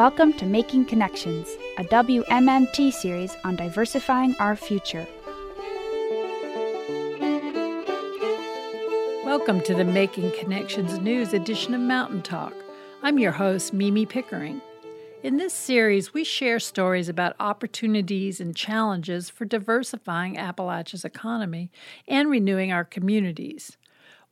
Welcome to Making Connections, a WMMT series on diversifying our future. Welcome to the Making Connections News edition of Mountain Talk. I'm your host, Mimi Pickering. In this series, we share stories about opportunities and challenges for diversifying Appalachia's economy and renewing our communities.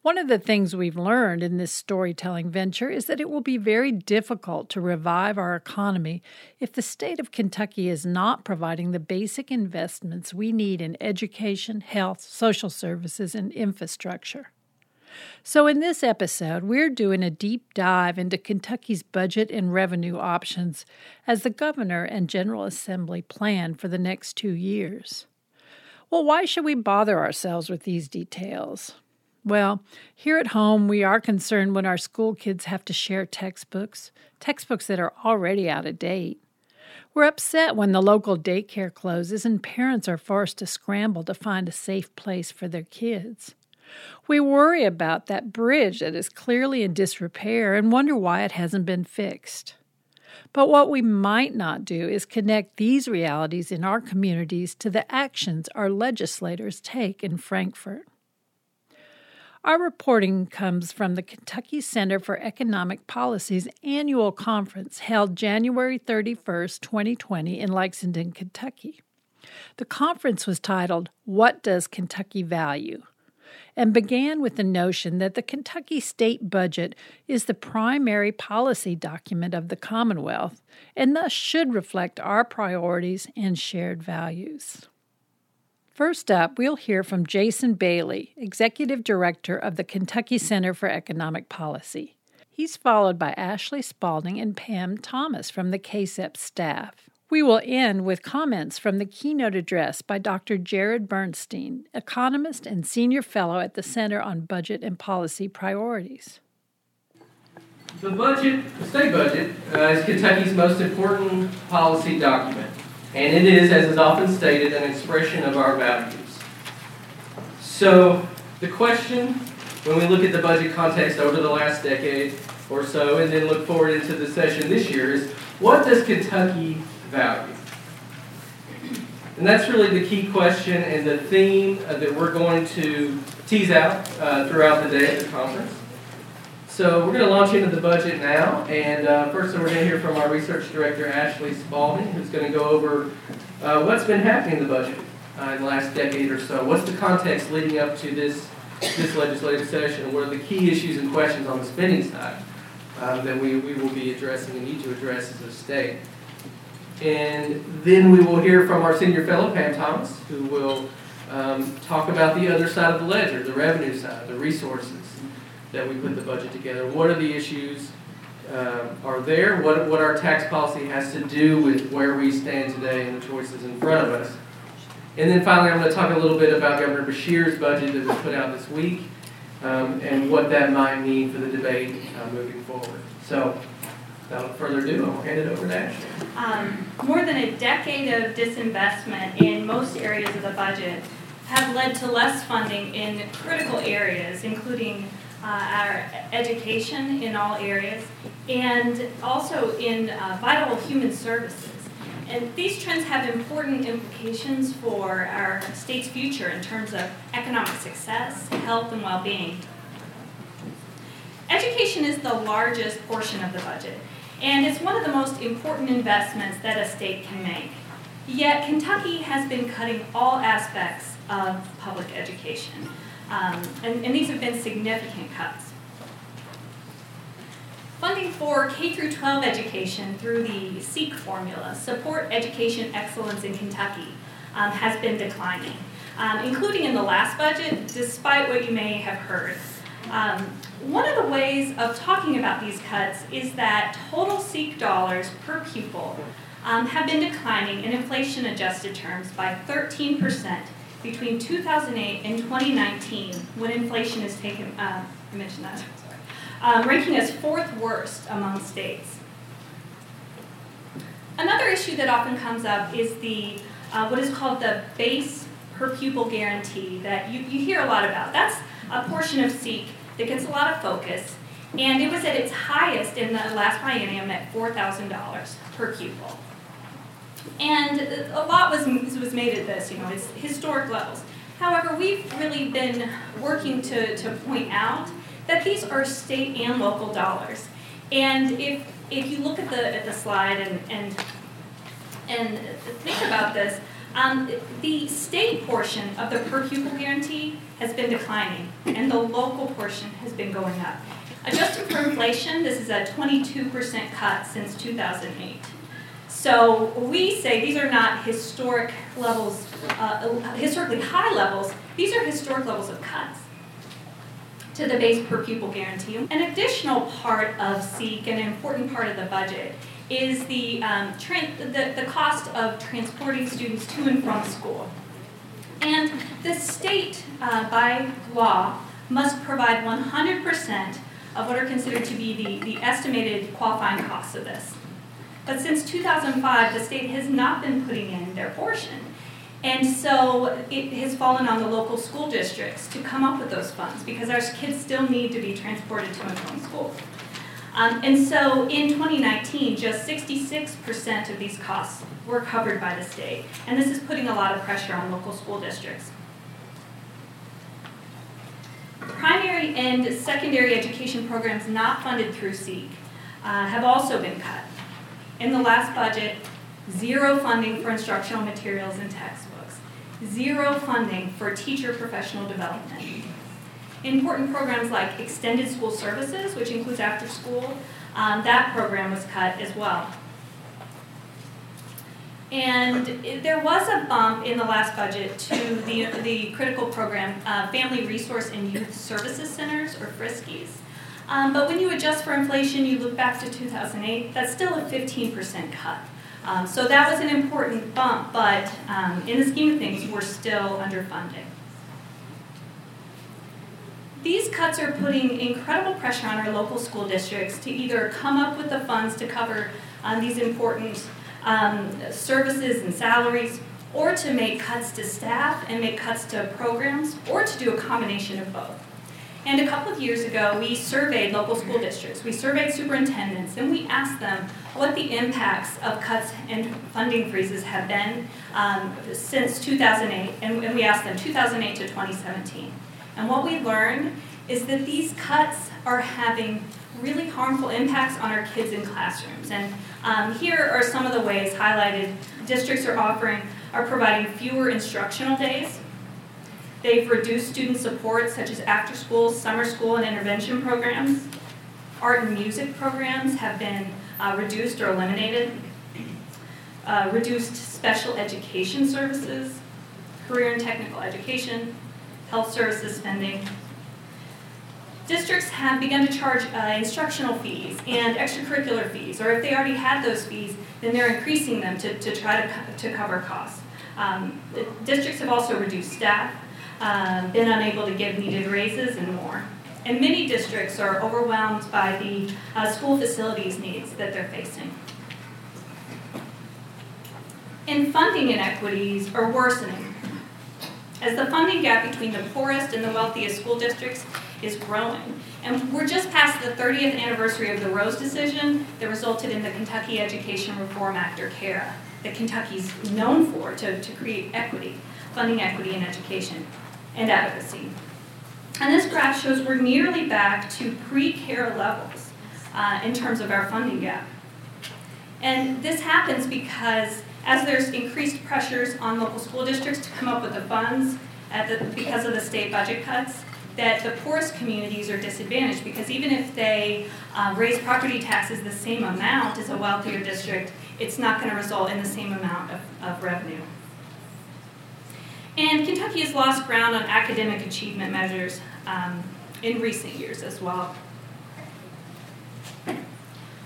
One of the things we've learned in this storytelling venture is that it will be very difficult to revive our economy if the state of Kentucky is not providing the basic investments we need in education, health, social services, and infrastructure. So, in this episode, we're doing a deep dive into Kentucky's budget and revenue options as the governor and General Assembly plan for the next two years. Well, why should we bother ourselves with these details? Well, here at home, we are concerned when our school kids have to share textbooks, textbooks that are already out of date. We're upset when the local daycare closes and parents are forced to scramble to find a safe place for their kids. We worry about that bridge that is clearly in disrepair and wonder why it hasn't been fixed. But what we might not do is connect these realities in our communities to the actions our legislators take in Frankfort. Our reporting comes from the Kentucky Center for Economic Policy's annual conference held January 31st, 2020, in Lexington, Kentucky. The conference was titled, What Does Kentucky Value? and began with the notion that the Kentucky state budget is the primary policy document of the Commonwealth and thus should reflect our priorities and shared values. First up, we'll hear from Jason Bailey, Executive Director of the Kentucky Center for Economic Policy. He's followed by Ashley Spalding and Pam Thomas from the KCEP staff. We will end with comments from the keynote address by Dr. Jared Bernstein, economist and senior fellow at the Center on Budget and Policy Priorities. The budget, the state budget, uh, is Kentucky's most important policy document, and it is, as is often stated, an expression of our values. So, the question, when we look at the budget context over the last decade or so, and then look forward into the session this year, is what does Kentucky value? And that's really the key question and the theme that we're going to tease out uh, throughout the day at the conference. So we're going to launch into the budget now, and uh, first we're going to hear from our research director, Ashley Spalding, who's going to go over uh, what's been happening in the budget uh, in the last decade or so. What's the context leading up to this, this legislative session, and what are the key issues and questions on the spending side um, that we, we will be addressing and need to address as a state. And then we will hear from our senior fellow, Pam Thomas, who will um, talk about the other side of the ledger, the revenue side, the resources that we put the budget together. What are the issues uh, are there? What, what our tax policy has to do with where we stand today and the choices in front of us. And then finally, I'm going to talk a little bit about Governor Beshear's budget that was put out this week um, and what that might mean for the debate uh, moving forward. So without further ado, I'll hand it over to Ashley. Um, more than a decade of disinvestment in most areas of the budget have led to less funding in critical areas, including uh, our education in all areas and also in uh, vital human services. And these trends have important implications for our state's future in terms of economic success, health, and well being. Education is the largest portion of the budget, and it's one of the most important investments that a state can make. Yet, Kentucky has been cutting all aspects of public education, um, and, and these have been significant cuts. Funding for K through 12 education through the SEEK formula, Support Education Excellence in Kentucky, um, has been declining, um, including in the last budget, despite what you may have heard. Um, one of the ways of talking about these cuts is that total SEEK dollars per pupil um, have been declining in inflation adjusted terms by 13% between 2008 and 2019 when inflation is taken, uh, I mentioned that, um, ranking as fourth worst among states. Another issue that often comes up is the uh, what is called the base per pupil guarantee that you, you hear a lot about. That's a portion of SEEK that gets a lot of focus. And it was at its highest in the last biennium at $4,000 per pupil. And a lot was, was made of this, you know, it's historic levels. However, we've really been working to, to point out that these are state and local dollars. And if, if you look at the, at the slide and, and, and think about this, um, the state portion of the per pupil guarantee has been declining, and the local portion has been going up. Adjusted for inflation, this is a 22% cut since 2008. So we say these are not historic levels, uh, historically high levels, these are historic levels of cuts to the base per pupil guarantee. An additional part of SEEK, an important part of the budget, is the, um, the, the cost of transporting students to and from school. And the state, uh, by law, must provide 100% of what are considered to be the, the estimated qualifying costs of this. But since 2005, the state has not been putting in their portion. And so it has fallen on the local school districts to come up with those funds because our kids still need to be transported to and from school. Um, and so in 2019, just 66% of these costs were covered by the state. And this is putting a lot of pressure on local school districts. Primary and secondary education programs not funded through SEEK uh, have also been cut in the last budget, zero funding for instructional materials and textbooks, zero funding for teacher professional development. Important programs like extended school services, which includes after school, um, that program was cut as well. And there was a bump in the last budget to the, the critical program, uh, Family Resource and Youth Services Centers, or FRYSCs. Um, but when you adjust for inflation, you look back to 2008, that's still a 15% cut. Um, so that was an important bump, but um, in the scheme of things, we're still underfunding. These cuts are putting incredible pressure on our local school districts to either come up with the funds to cover um, these important um, services and salaries, or to make cuts to staff and make cuts to programs, or to do a combination of both. And a couple of years ago, we surveyed local school districts. We surveyed superintendents, and we asked them what the impacts of cuts and funding freezes have been um, since 2008. And, we asked them 2008 to 2017. And what we learned is that these cuts are having really harmful impacts on our kids in classrooms. And um, here are some of the ways highlighted districts are offering, are providing fewer instructional days They've reduced student support such as after school, summer school, and intervention programs. Art and music programs have been uh, reduced or eliminated. Uh, reduced special education services, career and technical education, health services spending. Districts have begun to charge uh, instructional fees and extracurricular fees, or if they already had those fees, then they're increasing them to, to try to, to cover costs. Um, districts have also reduced staff, um, been unable to give needed raises, and more. And many districts are overwhelmed by the uh, school facilities needs that they're facing. And funding inequities are worsening. As the funding gap between the poorest and the wealthiest school districts is growing. And we're just past the 30th anniversary of the Rose decision that resulted in the Kentucky Education Reform Act, or KERA, that Kentucky's known for to, to create equity, funding equity in education and advocacy. And this graph shows we're nearly back to pre-KERA levels uh, in terms of our funding gap. And this happens because as there's increased pressures on local school districts to come up with the funds the, because of the state budget cuts, that the poorest communities are disadvantaged because even if they uh, raise property taxes the same amount as a wealthier district, it's not going to result in the same amount of, of revenue. And Kentucky has lost ground on academic achievement measures um, in recent years as well.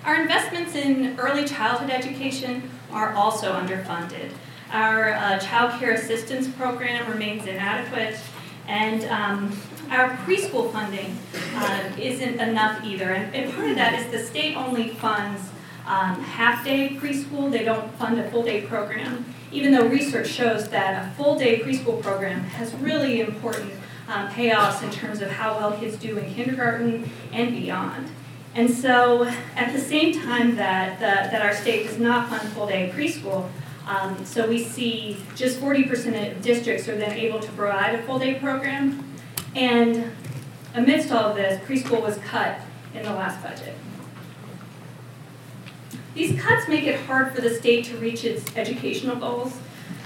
Our investments in early childhood education are also underfunded. Our uh, child care assistance program remains inadequate, and um, our preschool funding uh, isn't enough either. And, and, part of that is the state only funds um, half day preschool, they don't fund a full day program even though research shows that a full day preschool program has really important um, payoffs in terms of how well kids do in kindergarten and beyond. And so, at the same time that, the, that our state does not fund full day preschool, um, so we see just 40% of districts are then able to provide a full day program. And amidst all of this, preschool was cut in the last budget. These cuts make it hard for the state to reach its educational goals,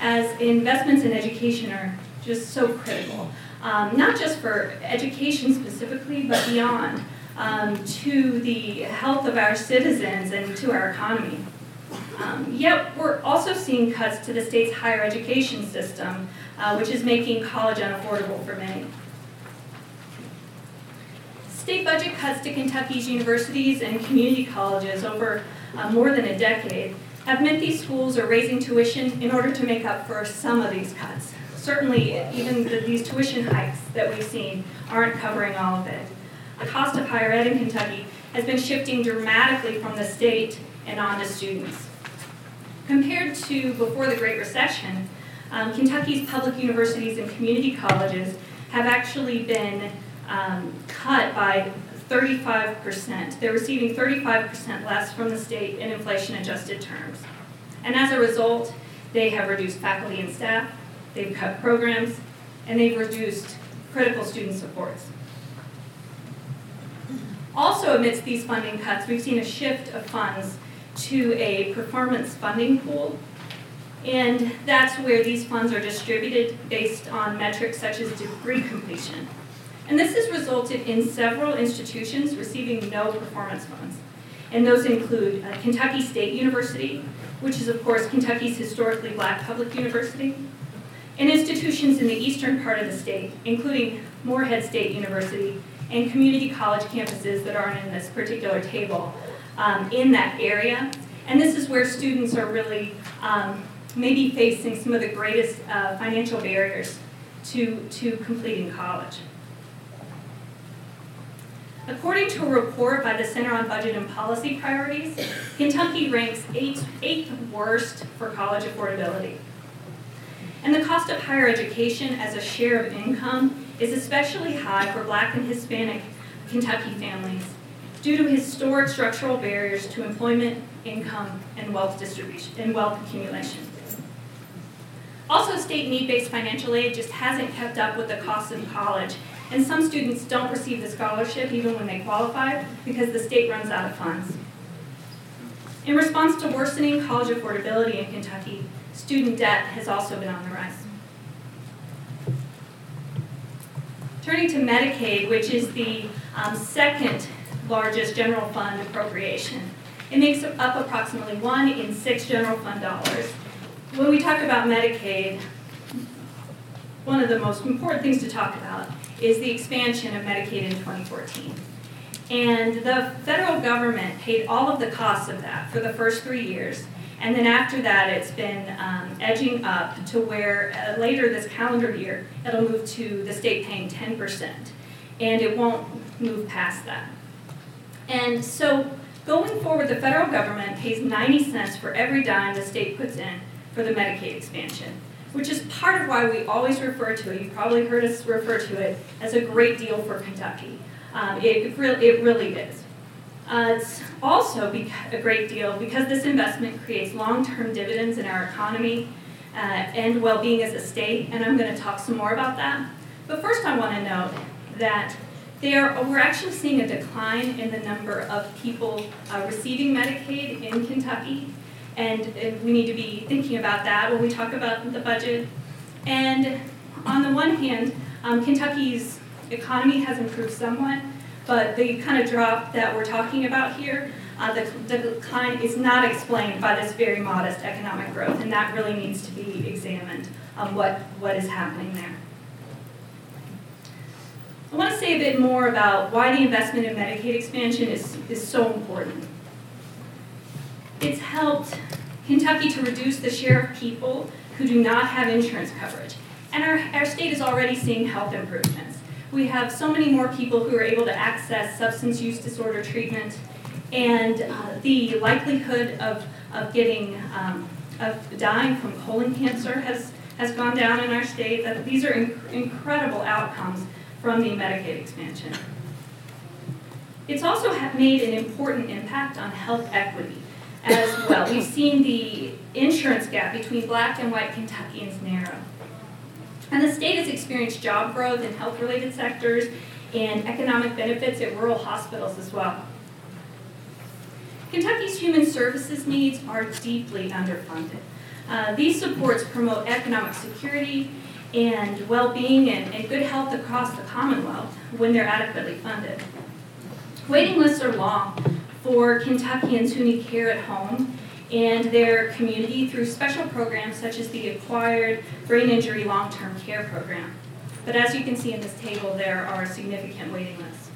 as investments in education are just so critical, um, not just for education specifically, but beyond, um, to the health of our citizens and to our economy. Um, yet we're also seeing cuts to the state's higher education system, uh, which is making college unaffordable for many. State budget cuts to Kentucky's universities and community colleges over uh, more than a decade have meant these schools are raising tuition in order to make up for some of these cuts. Certainly, even the, these tuition hikes that we've seen aren't covering all of it. The cost of higher ed in Kentucky has been shifting dramatically from the state and on to students. Compared to before the Great Recession, um, Kentucky's public universities and community colleges have actually been um, cut by 35%. They're receiving 35% less from the state in inflation adjusted terms. And as a result, they have reduced faculty and staff, they've cut programs, and they've reduced critical student supports. Also, amidst these funding cuts, we've seen a shift of funds to a performance funding pool. And that's where these funds are distributed based on metrics such as degree completion. And this has resulted in several institutions receiving no performance funds. And those include uh, Kentucky State University, which is, of course, Kentucky's historically black public university, and institutions in the eastern part of the state, including Morehead State University and community college campuses that aren't in this particular table um, in that area. And this is where students are really um, maybe facing some of the greatest uh, financial barriers to, to completing college. According to a report by the Center on Budget and Policy Priorities, Kentucky ranks eighth, eighth worst for college affordability. And the cost of higher education as a share of income is especially high for black and Hispanic Kentucky families due to historic structural barriers to employment, income, and wealth distribution and wealth accumulation. Also, state need-based financial aid just hasn't kept up with the cost of college and some students don't receive the scholarship even when they qualify because the state runs out of funds. In response to worsening college affordability in Kentucky, student debt has also been on the rise. Turning to Medicaid, which is the um, second largest general fund appropriation, it makes up approximately one in six general fund dollars. When we talk about Medicaid, one of the most important things to talk about is the expansion of Medicaid in 2014. And the federal government paid all of the costs of that for the first three years. And then after that, it's been um, edging up to where uh, later this calendar year, it'll move to the state paying 10%. And it won't move past that. And so going forward, the federal government pays 90 cents for every dime the state puts in for the Medicaid expansion which is part of why we always refer to it. You've probably heard us refer to it as a great deal for Kentucky. Um, it, really, it really is. Uh, it's also a great deal because this investment creates long-term dividends in our economy uh, and well-being as a state, and I'm going to talk some more about that. But first I want to note that are, we're actually seeing a decline in the number of people uh, receiving Medicaid in Kentucky. And, we need to be thinking about that when we talk about the budget. And on the one hand, um, Kentucky's economy has improved somewhat, but the kind of drop that we're talking about here, uh, the, the decline is not explained by this very modest economic growth, and that really needs to be examined on what, what is happening there. I want to say a bit more about why the investment in Medicaid expansion is, is so important. It's helped Kentucky to reduce the share of people who do not have insurance coverage. And our, our state is already seeing health improvements. We have so many more people who are able to access substance use disorder treatment, and uh, the likelihood of, of getting, um, of dying from colon cancer has, has gone down in our state. That these are inc incredible outcomes from the Medicaid expansion. It's also made an important impact on health equity as well. We've seen the insurance gap between black and white Kentuckians narrow. And the state has experienced job growth in health related sectors and economic benefits at rural hospitals as well. Kentucky's human services needs are deeply underfunded. Uh, these supports promote economic security and well being and, and good health across the Commonwealth when they're adequately funded. Waiting lists are long for Kentuckians who need care at home and their community through special programs such as the Acquired Brain Injury Long Term Care Program. But as you can see in this table, there are significant waiting lists.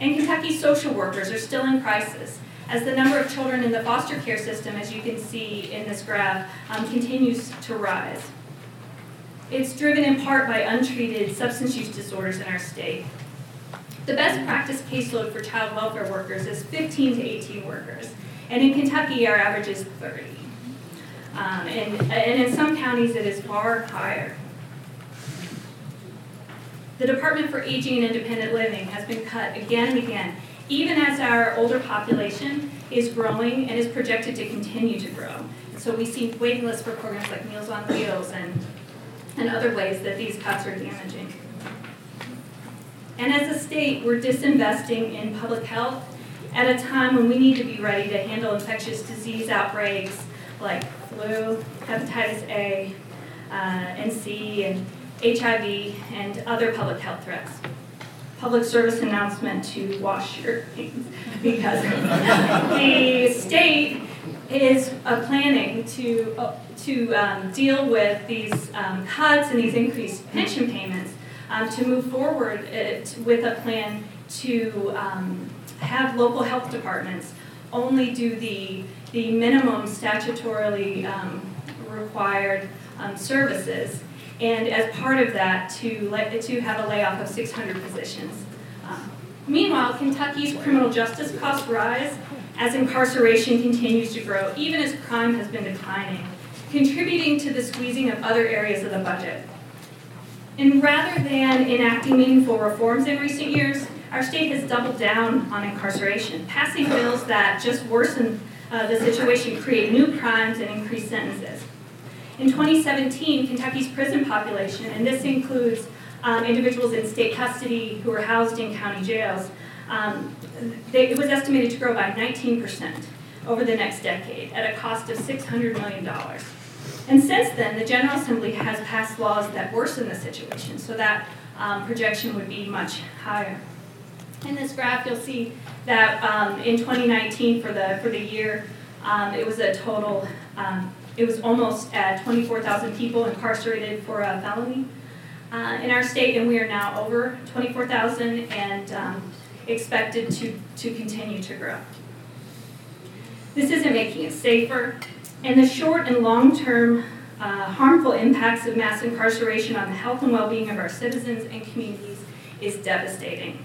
And Kentucky's social workers are still in crisis as the number of children in the foster care system, as you can see in this graph, um, continues to rise. It's driven in part by untreated substance use disorders in our state. The best practice caseload for child welfare workers is 15 to 18 workers, and in Kentucky, our average is 30. Um, and, and in some counties, it is far higher. The Department for Aging and Independent Living has been cut again and again, even as our older population is growing and is projected to continue to grow. So we see waiting lists for programs like Meals on Wheels and, and other ways that these cuts are damaging. And as a state, we're disinvesting in public health at a time when we need to be ready to handle infectious disease outbreaks like flu, hepatitis A, uh, and C, and HIV, and other public health threats. Public service announcement to wash your hands because the state is uh, planning to, uh, to um, deal with these um, cuts and these increased pension payments um, to move forward it, with a plan to um, have local health departments only do the, the minimum statutorily um, required um, services and as part of that, to, let, to have a layoff of 600 positions. Um, meanwhile, Kentucky's criminal justice costs rise as incarceration continues to grow, even as crime has been declining, contributing to the squeezing of other areas of the budget. And rather than enacting meaningful reforms in recent years, our state has doubled down on incarceration, passing bills that just worsen uh, the situation, create new crimes, and increase sentences. In 2017, Kentucky's prison population, and this includes um, individuals in state custody who are housed in county jails, um, they, it was estimated to grow by 19% over the next decade at a cost of $600 million. And since then, the General Assembly has passed laws that worsen the situation, so that um, projection would be much higher. In this graph, you'll see that um, in 2019, for the for the year, um, it was a total um, it was almost at 24,000 people incarcerated for a felony uh, in our state, and we are now over 24,000 and um, expected to, to continue to grow. This isn't making it safer, and the short and long term uh, harmful impacts of mass incarceration on the health and well being of our citizens and communities is devastating.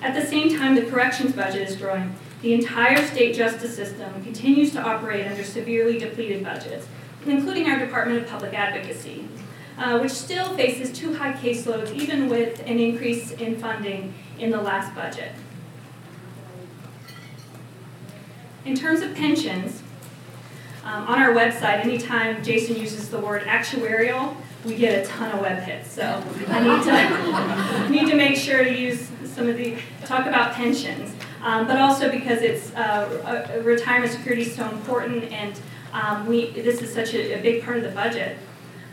At the same time, the corrections budget is growing, the entire state justice system continues to operate under severely depleted budgets, including our Department of Public Advocacy, uh, which still faces too high caseloads even with an increase in funding in the last budget. In terms of pensions, um, on our website, anytime Jason uses the word actuarial, we get a ton of web hits. So I need to, need to make sure to use some of the, talk about pensions um, but also because it's uh, retirement security is so important and um, we, this is such a, a, big part of the budget.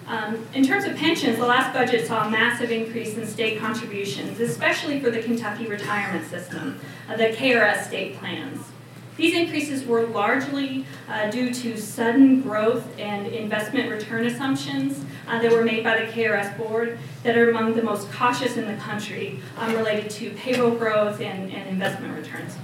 Um, in terms of pensions, the last budget saw a massive increase in state contributions, especially for the Kentucky retirement system, uh, the KRS state plans. These increases were largely uh, due to sudden growth and investment return assumptions uh, that were made by the KRS board that are among the most cautious in the country um, related to payroll growth and, and investment returns.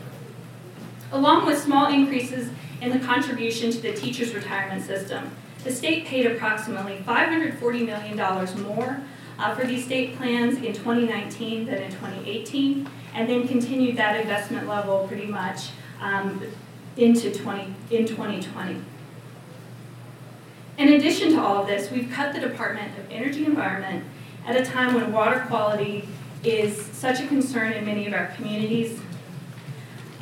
Along with small increases in the contribution to the teachers' retirement system, the state paid approximately $540 million more uh, for these state plans in 2019 than in 2018, and then continued that investment level pretty much um, into 20, in 2020. In addition to all of this, we've cut the Department of Energy and Environment at a time when water quality is such a concern in many of our communities.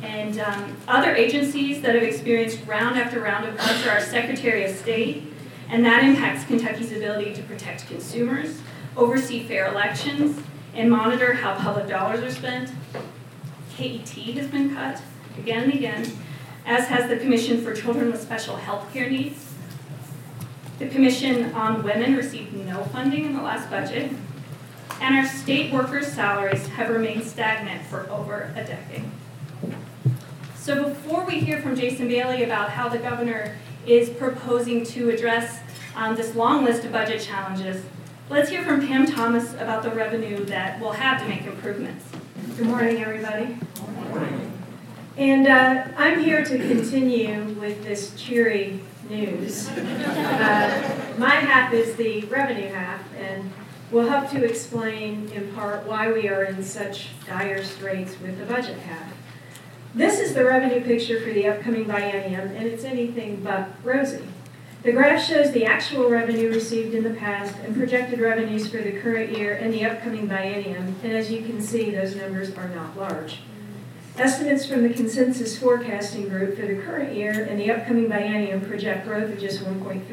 And um, other agencies that have experienced round after round of cuts are our Secretary of State, and that impacts Kentucky's ability to protect consumers, oversee fair elections, and monitor how public dollars are spent. KET has been cut again and again, as has the Commission for Children with Special Health Care Needs. The Commission on Women received no funding in the last budget, and our state workers' salaries have remained stagnant for over a decade. So before we hear from Jason Bailey about how the governor is proposing to address um, this long list of budget challenges, let's hear from Pam Thomas about the revenue that we'll have to make improvements. Good morning, everybody. Good morning. And uh, I'm here to continue with this cheery news. Uh, my half is the revenue half, and we'll help to explain in part why we are in such dire straits with the budget half. This is the revenue picture for the upcoming biennium, and it's anything but rosy. The graph shows the actual revenue received in the past and projected revenues for the current year and the upcoming biennium, and as you can see, those numbers are not large. Estimates from the Consensus Forecasting Group for the current year and the upcoming biennium project growth of just 1.3%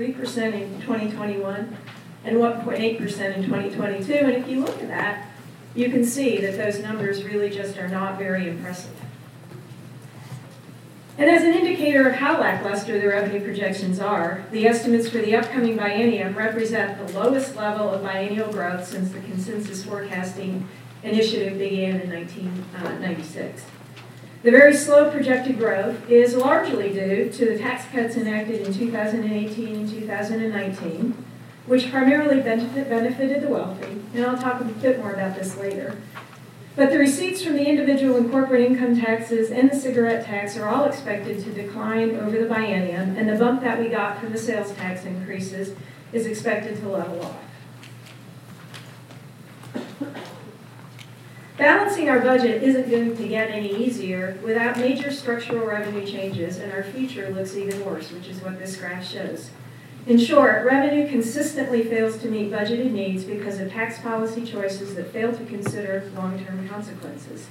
in 2021 and 1.8% in 2022. And if you look at that, you can see that those numbers really just are not very impressive. And as an indicator of how lackluster the revenue projections are, the estimates for the upcoming biennium represent the lowest level of biennial growth since the consensus forecasting initiative began in 1996. The very slow projected growth is largely due to the tax cuts enacted in 2018 and 2019, which primarily benefit, benefited the wealthy, and I'll talk a bit more about this later. But the receipts from the individual and corporate income taxes and the cigarette tax are all expected to decline over the biennium, and the bump that we got from the sales tax increases is expected to level off. Balancing our budget isn't going to get any easier without major structural revenue changes, and our future looks even worse, which is what this graph shows. In short, revenue consistently fails to meet budgeted needs because of tax policy choices that fail to consider long-term consequences.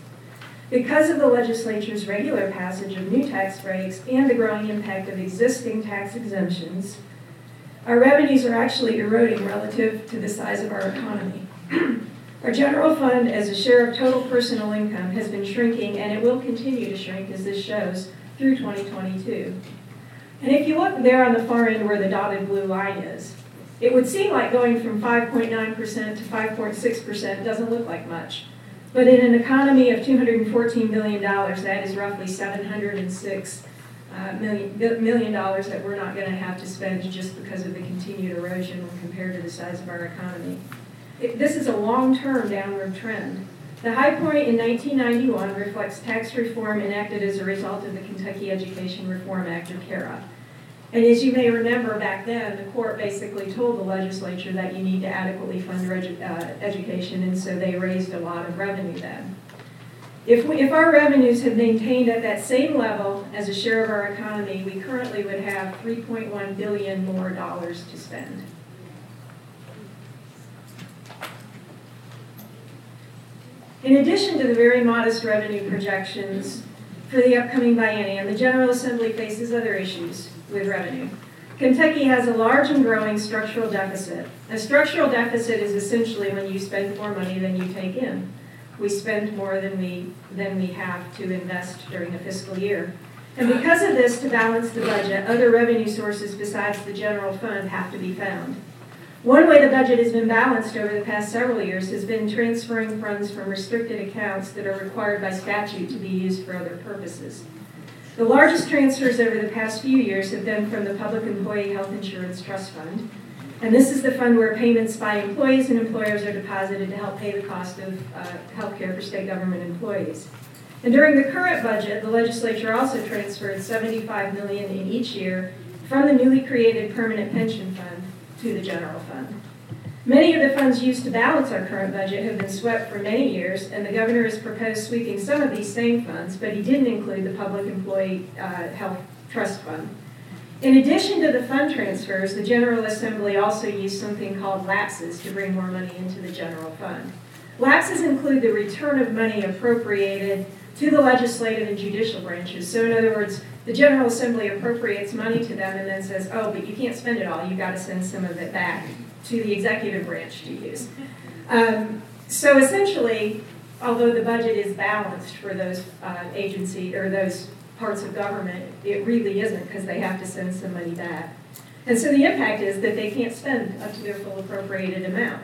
Because of the legislature's regular passage of new tax breaks and the growing impact of existing tax exemptions, our revenues are actually eroding relative to the size of our economy. Our general fund as a share of total personal income has been shrinking and it will continue to shrink as this shows through 2022. And if you look there on the far end where the dotted blue line is, it would seem like going from 5.9% to 5.6% doesn't look like much. But in an economy of $214 billion, that is roughly 706 uh, million, dollars that we're not going to have to spend just because of the continued erosion when compared to the size of our economy. This is a long-term downward trend. The high point in 1991 reflects tax reform enacted as a result of the Kentucky Education Reform Act, or KERA. And as you may remember back then, the court basically told the legislature that you need to adequately fund uh, education, and so they raised a lot of revenue then. If, we, if our revenues had maintained at that same level as a share of our economy, we currently would have 3.1 billion more dollars to spend. In addition to the very modest revenue projections for the upcoming biennium, the General Assembly faces other issues with revenue. Kentucky has a large and growing structural deficit. A structural deficit is essentially when you spend more money than you take in. We spend more than we, than we have to invest during a fiscal year. And because of this, to balance the budget, other revenue sources besides the general fund have to be found. One way the budget has been balanced over the past several years has been transferring funds from restricted accounts that are required by statute to be used for other purposes. The largest transfers over the past few years have been from the Public Employee Health Insurance Trust Fund. And this is the fund where payments by employees and employers are deposited to help pay the cost of uh, health care for state government employees. And during the current budget, the legislature also transferred 75 million in each year from the newly created permanent pension fund to the general fund. Many of the funds used to balance our current budget have been swept for many years, and the governor has proposed sweeping some of these same funds, but he didn't include the Public Employee uh, Health Trust Fund. In addition to the fund transfers, the General Assembly also used something called lapses to bring more money into the general fund. Lapses include the return of money appropriated to the legislative and judicial branches. So in other words, the General Assembly appropriates money to them and then says, oh, but you can't spend it all. You've got to send some of it back to the executive branch to use. Um, so essentially, although the budget is balanced for those uh, agency or those parts of government, it really isn't because they have to send some money back. And so the impact is that they can't spend up to their full appropriated amount.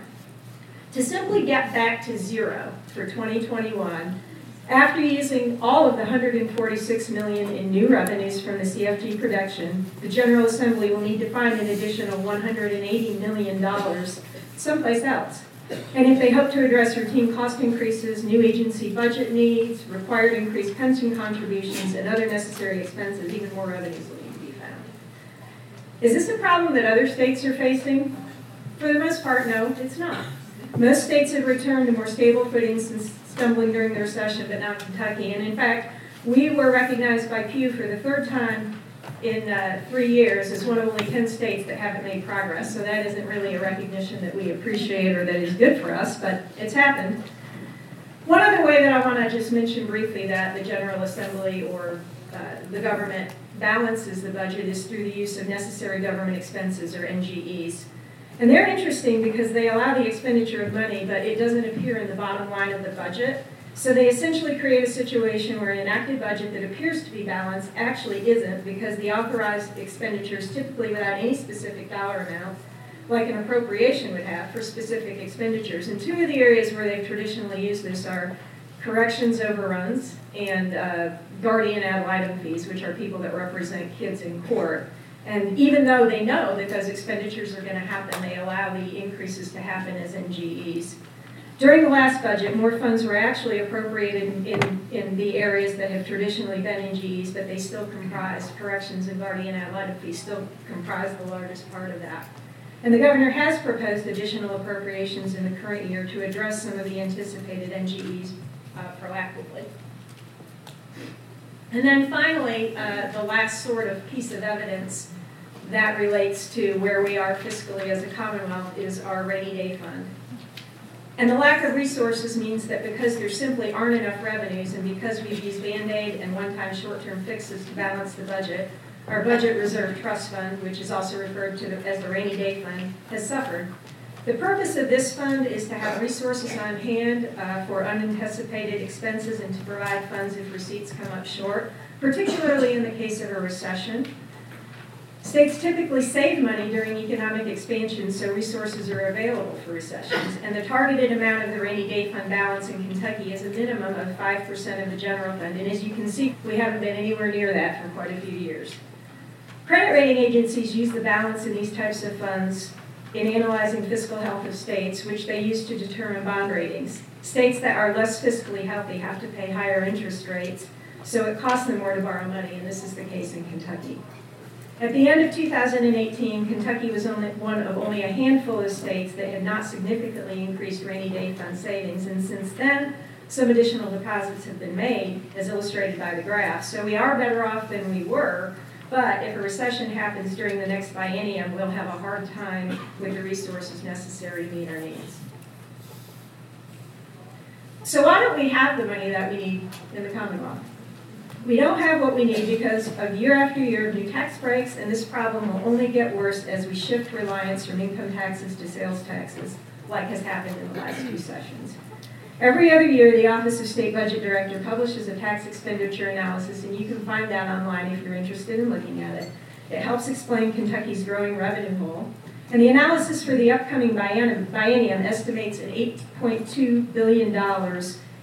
To simply get back to zero for 2021, after using all of the 146 million in new revenues from the CFG production, the General Assembly will need to find an additional 180 million dollars someplace else. And if they hope to address routine cost increases, new agency budget needs, required increased pension contributions, and other necessary expenses, even more revenues will need to be found. Is this a problem that other states are facing? For the most part, no, it's not. Most states have returned to more stable footing since stumbling during their session, but not Kentucky. And in fact, we were recognized by Pew for the third time in uh, three years as one of only 10 states that haven't made progress. So that isn't really a recognition that we appreciate or that is good for us, but it's happened. One other way that I want to just mention briefly that the General Assembly or uh, the government balances the budget is through the use of necessary government expenses or NGEs. And they're interesting because they allow the expenditure of money, but it doesn't appear in the bottom line of the budget. So they essentially create a situation where an enacted budget that appears to be balanced actually isn't because the authorized expenditures, typically without any specific dollar amount, like an appropriation would have for specific expenditures. And two of the areas where they've traditionally used this are corrections overruns and uh, guardian ad litem fees, which are people that represent kids in court. And even though they know that those expenditures are going to happen, they allow the increases to happen as NGEs. During the last budget, more funds were actually appropriated in, in, the areas that have traditionally been NGEs, but they still comprise corrections and guardian ad fees still comprise the largest part of that. And the governor has proposed additional appropriations in the current year to address some of the anticipated NGEs uh, proactively. And then finally, uh, the last sort of piece of evidence that relates to where we are fiscally as a Commonwealth is our rainy day fund. And the lack of resources means that because there simply aren't enough revenues and because we've used Band-Aid and one-time short-term fixes to balance the budget, our budget reserve trust fund, which is also referred to as the rainy day fund, has suffered. The purpose of this fund is to have resources on hand uh, for unanticipated expenses and to provide funds if receipts come up short, particularly in the case of a recession. States typically save money during economic expansion, so resources are available for recessions. And the targeted amount of the rainy day fund balance in Kentucky is a minimum of 5% of the general fund. And as you can see, we haven't been anywhere near that for quite a few years. Credit rating agencies use the balance in these types of funds in analyzing fiscal health of states, which they use to determine bond ratings. States that are less fiscally healthy have to pay higher interest rates, so it costs them more to borrow money, and this is the case in Kentucky. At the end of 2018, Kentucky was only one of only a handful of states that had not significantly increased rainy day fund savings, and since then, some additional deposits have been made, as illustrated by the graph. So we are better off than we were, but if a recession happens during the next biennium, we'll have a hard time with the resources necessary to meet our needs. So why don't we have the money that we need in the Commonwealth? We don't have what we need because of year after year of new tax breaks, and this problem will only get worse as we shift reliance from income taxes to sales taxes, like has happened in the last two sessions. Every other year, the Office of State Budget Director publishes a tax expenditure analysis, and you can find that online if you're interested in looking at it. It helps explain Kentucky's growing revenue hole. And the analysis for the upcoming biennium, estimates an $8.2 billion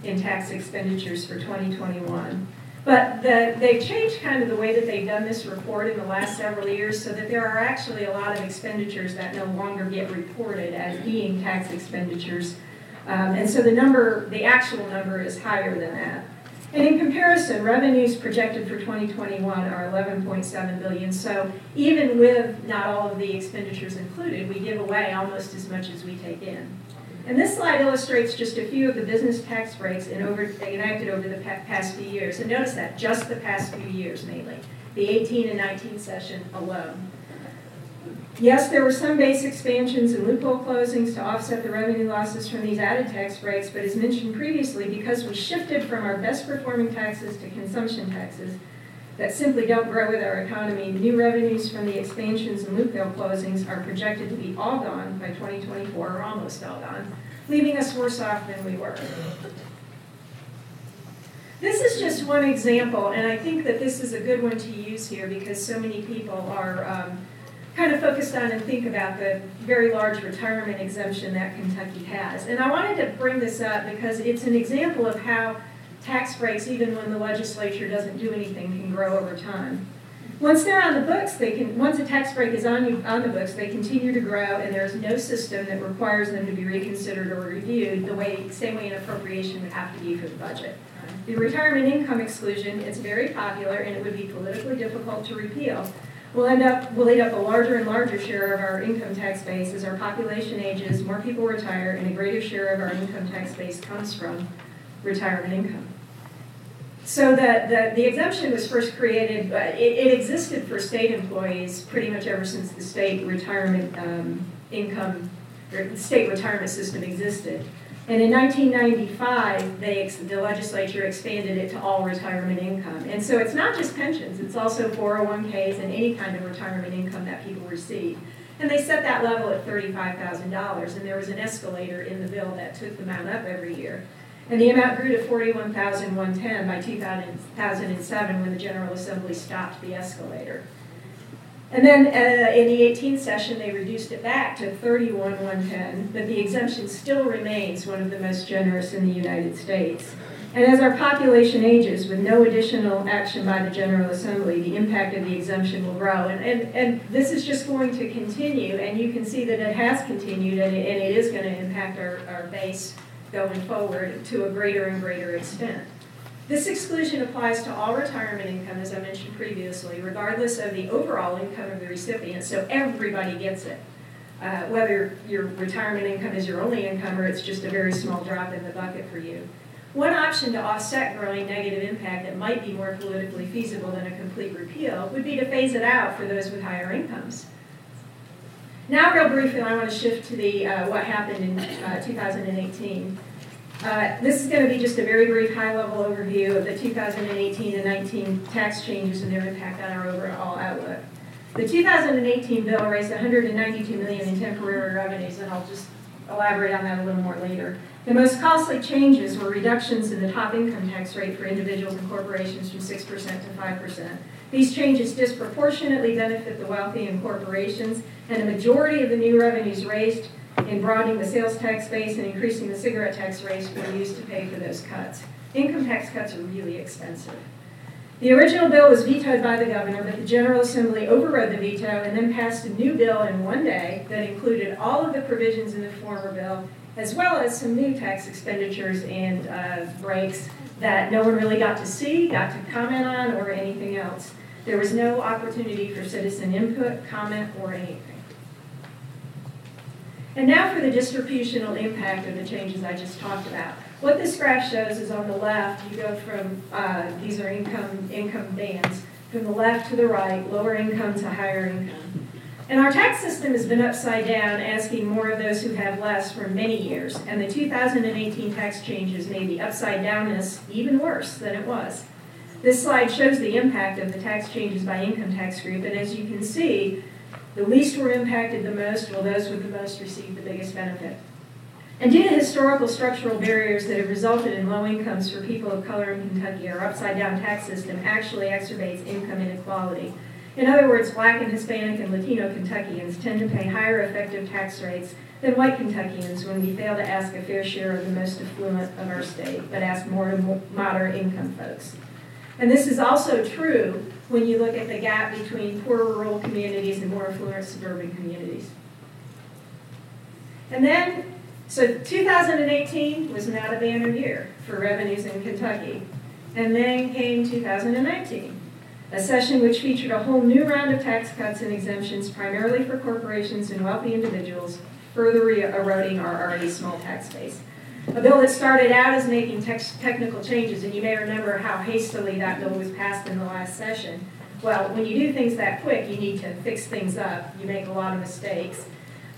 in tax expenditures for 2021. But the, they've changed kind of the way that they've done this report in the last several years so that there are actually a lot of expenditures that no longer get reported as being tax expenditures. Um, and so the number, the actual number is higher than that. And in comparison, revenues projected for 2021 are 11.7 billion. So even with not all of the expenditures included, we give away almost as much as we take in. And this slide illustrates just a few of the business tax breaks in over, enacted over the past few years. And notice that, just the past few years mainly, the 18 and 19 session alone. Yes, there were some base expansions and loophole closings to offset the revenue losses from these added tax breaks, but as mentioned previously, because we shifted from our best performing taxes to consumption taxes that simply don't grow with our economy, new revenues from the expansions and loophole closings are projected to be all gone by 2024, or almost all gone, leaving us worse off than we were. This is just one example, and I think that this is a good one to use here because so many people are um, kind of focused on and think about the very large retirement exemption that Kentucky has. And I wanted to bring this up because it's an example of how tax breaks, even when the legislature doesn't do anything, can grow over time. Once they're on the books, they can. Once a tax break is on on the books, they continue to grow, and there's no system that requires them to be reconsidered or reviewed the way same way an appropriation would have to be for the budget. The retirement income exclusion is very popular, and it would be politically difficult to repeal we'll end up we'll eat up a larger and larger share of our income tax base as our population ages, more people retire, and a greater share of our income tax base comes from retirement income. So that the, the exemption was first created, uh, it, it, existed for state employees pretty much ever since the state retirement um, income, or the state retirement system existed. And in 1995, they, the legislature expanded it to all retirement income. And so it's not just pensions, it's also 401ks and any kind of retirement income that people receive. And they set that level at $35,000, and there was an escalator in the bill that took the amount up every year. And the amount grew to 41,110 by 2007 when the General Assembly stopped the escalator. And then uh, in the 18th session, they reduced it back to 31,110, but the exemption still remains one of the most generous in the United States. And as our population ages, with no additional action by the General Assembly, the impact of the exemption will grow. And, and, and this is just going to continue, and you can see that it has continued, and it, and it is going to impact our, our base going forward to a greater and greater extent. This exclusion applies to all retirement income, as I mentioned previously, regardless of the overall income of the recipient, so everybody gets it. Uh, whether your retirement income is your only income or it's just a very small drop in the bucket for you. One option to offset growing negative impact that might be more politically feasible than a complete repeal would be to phase it out for those with higher incomes. Now, real briefly, I want to shift to the uh, what happened in uh, 2018. Uh, this is going to be just a very brief high-level overview of the 2018 and 19 tax changes and their impact on our overall outlook. The 2018 bill raised 192 million in temporary revenues, and I'll just elaborate on that a little more later. The most costly changes were reductions in the top income tax rate for individuals and corporations from 6% to 5%. These changes disproportionately benefit the wealthy and corporations, and a majority of the new revenues raised in broadening the sales tax base and increasing the cigarette tax rate were used to pay for those cuts. Income tax cuts are really expensive. The original bill was vetoed by the governor, but the General Assembly overrode the veto and then passed a new bill in one day that included all of the provisions in the former bill, as well as some new tax expenditures and uh, breaks that no one really got to see, got to comment on, or anything else. There was no opportunity for citizen input, comment, or anything. And now for the distributional impact of the changes I just talked about. What this graph shows is on the left, you go from, uh, these are income, income bands, from the left to the right, lower income to higher income. And our tax system has been upside down, asking more of those who have less for many years. And the 2018 tax changes made the upside downness even worse than it was. This slide shows the impact of the tax changes by income tax group, and as you can see, the least were impacted the most, while those with the most received the biggest benefit. And due to historical structural barriers that have resulted in low incomes for people of color in Kentucky, our upside down tax system actually exacerbates income inequality. In other words, black and Hispanic and Latino Kentuckians tend to pay higher effective tax rates than white Kentuckians when we fail to ask a fair share of the most affluent of our state, but ask more to moderate income folks. And this is also true when you look at the gap between poor rural communities and more affluent suburban communities. And then, so 2018 was not a banner year for revenues in Kentucky. And then came 2019, a session which featured a whole new round of tax cuts and exemptions, primarily for corporations and wealthy individuals, further eroding our already small tax base. A bill that started out as making technical changes, and you may remember how hastily that bill was passed in the last session. Well, when you do things that quick, you need to fix things up. You make a lot of mistakes.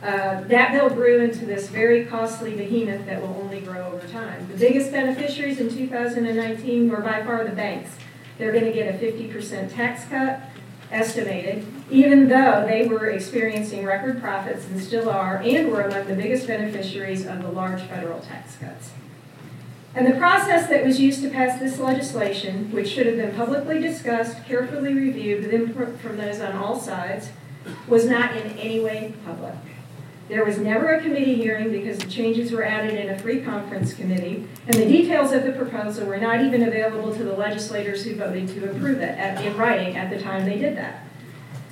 Uh, that bill grew into this very costly behemoth that will only grow over time. The biggest beneficiaries in 2019 were by far the banks. They're going to get a 50% tax cut, estimated, even though they were experiencing record profits and still are, and were among the biggest beneficiaries of the large federal tax cuts. And the process that was used to pass this legislation, which should have been publicly discussed, carefully reviewed with input from those on all sides, was not in any way public. There was never a committee hearing because the changes were added in a free conference committee, and the details of the proposal were not even available to the legislators who voted to approve it at, in writing at the time they did that.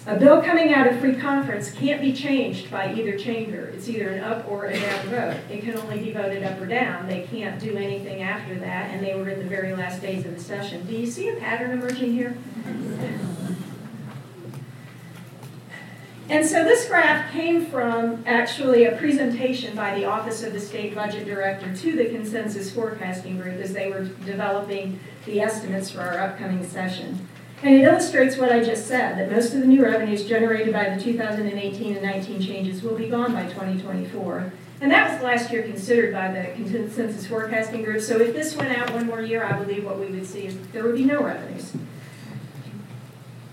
A bill coming out of free conference can't be changed by either chamber. It's either an up or a down vote. It can only be voted up or down. They can't do anything after that, and they were in the very last days of the session. Do you see a pattern emerging here? And so this graph came from actually a presentation by the Office of the State Budget Director to the Consensus Forecasting Group as they were developing the estimates for our upcoming session. And it illustrates what I just said, that most of the new revenues generated by the 2018 and 19 changes will be gone by 2024. And that was last year considered by the Consensus Forecasting Group. So if this went out one more year, I believe what we would see is there would be no revenues.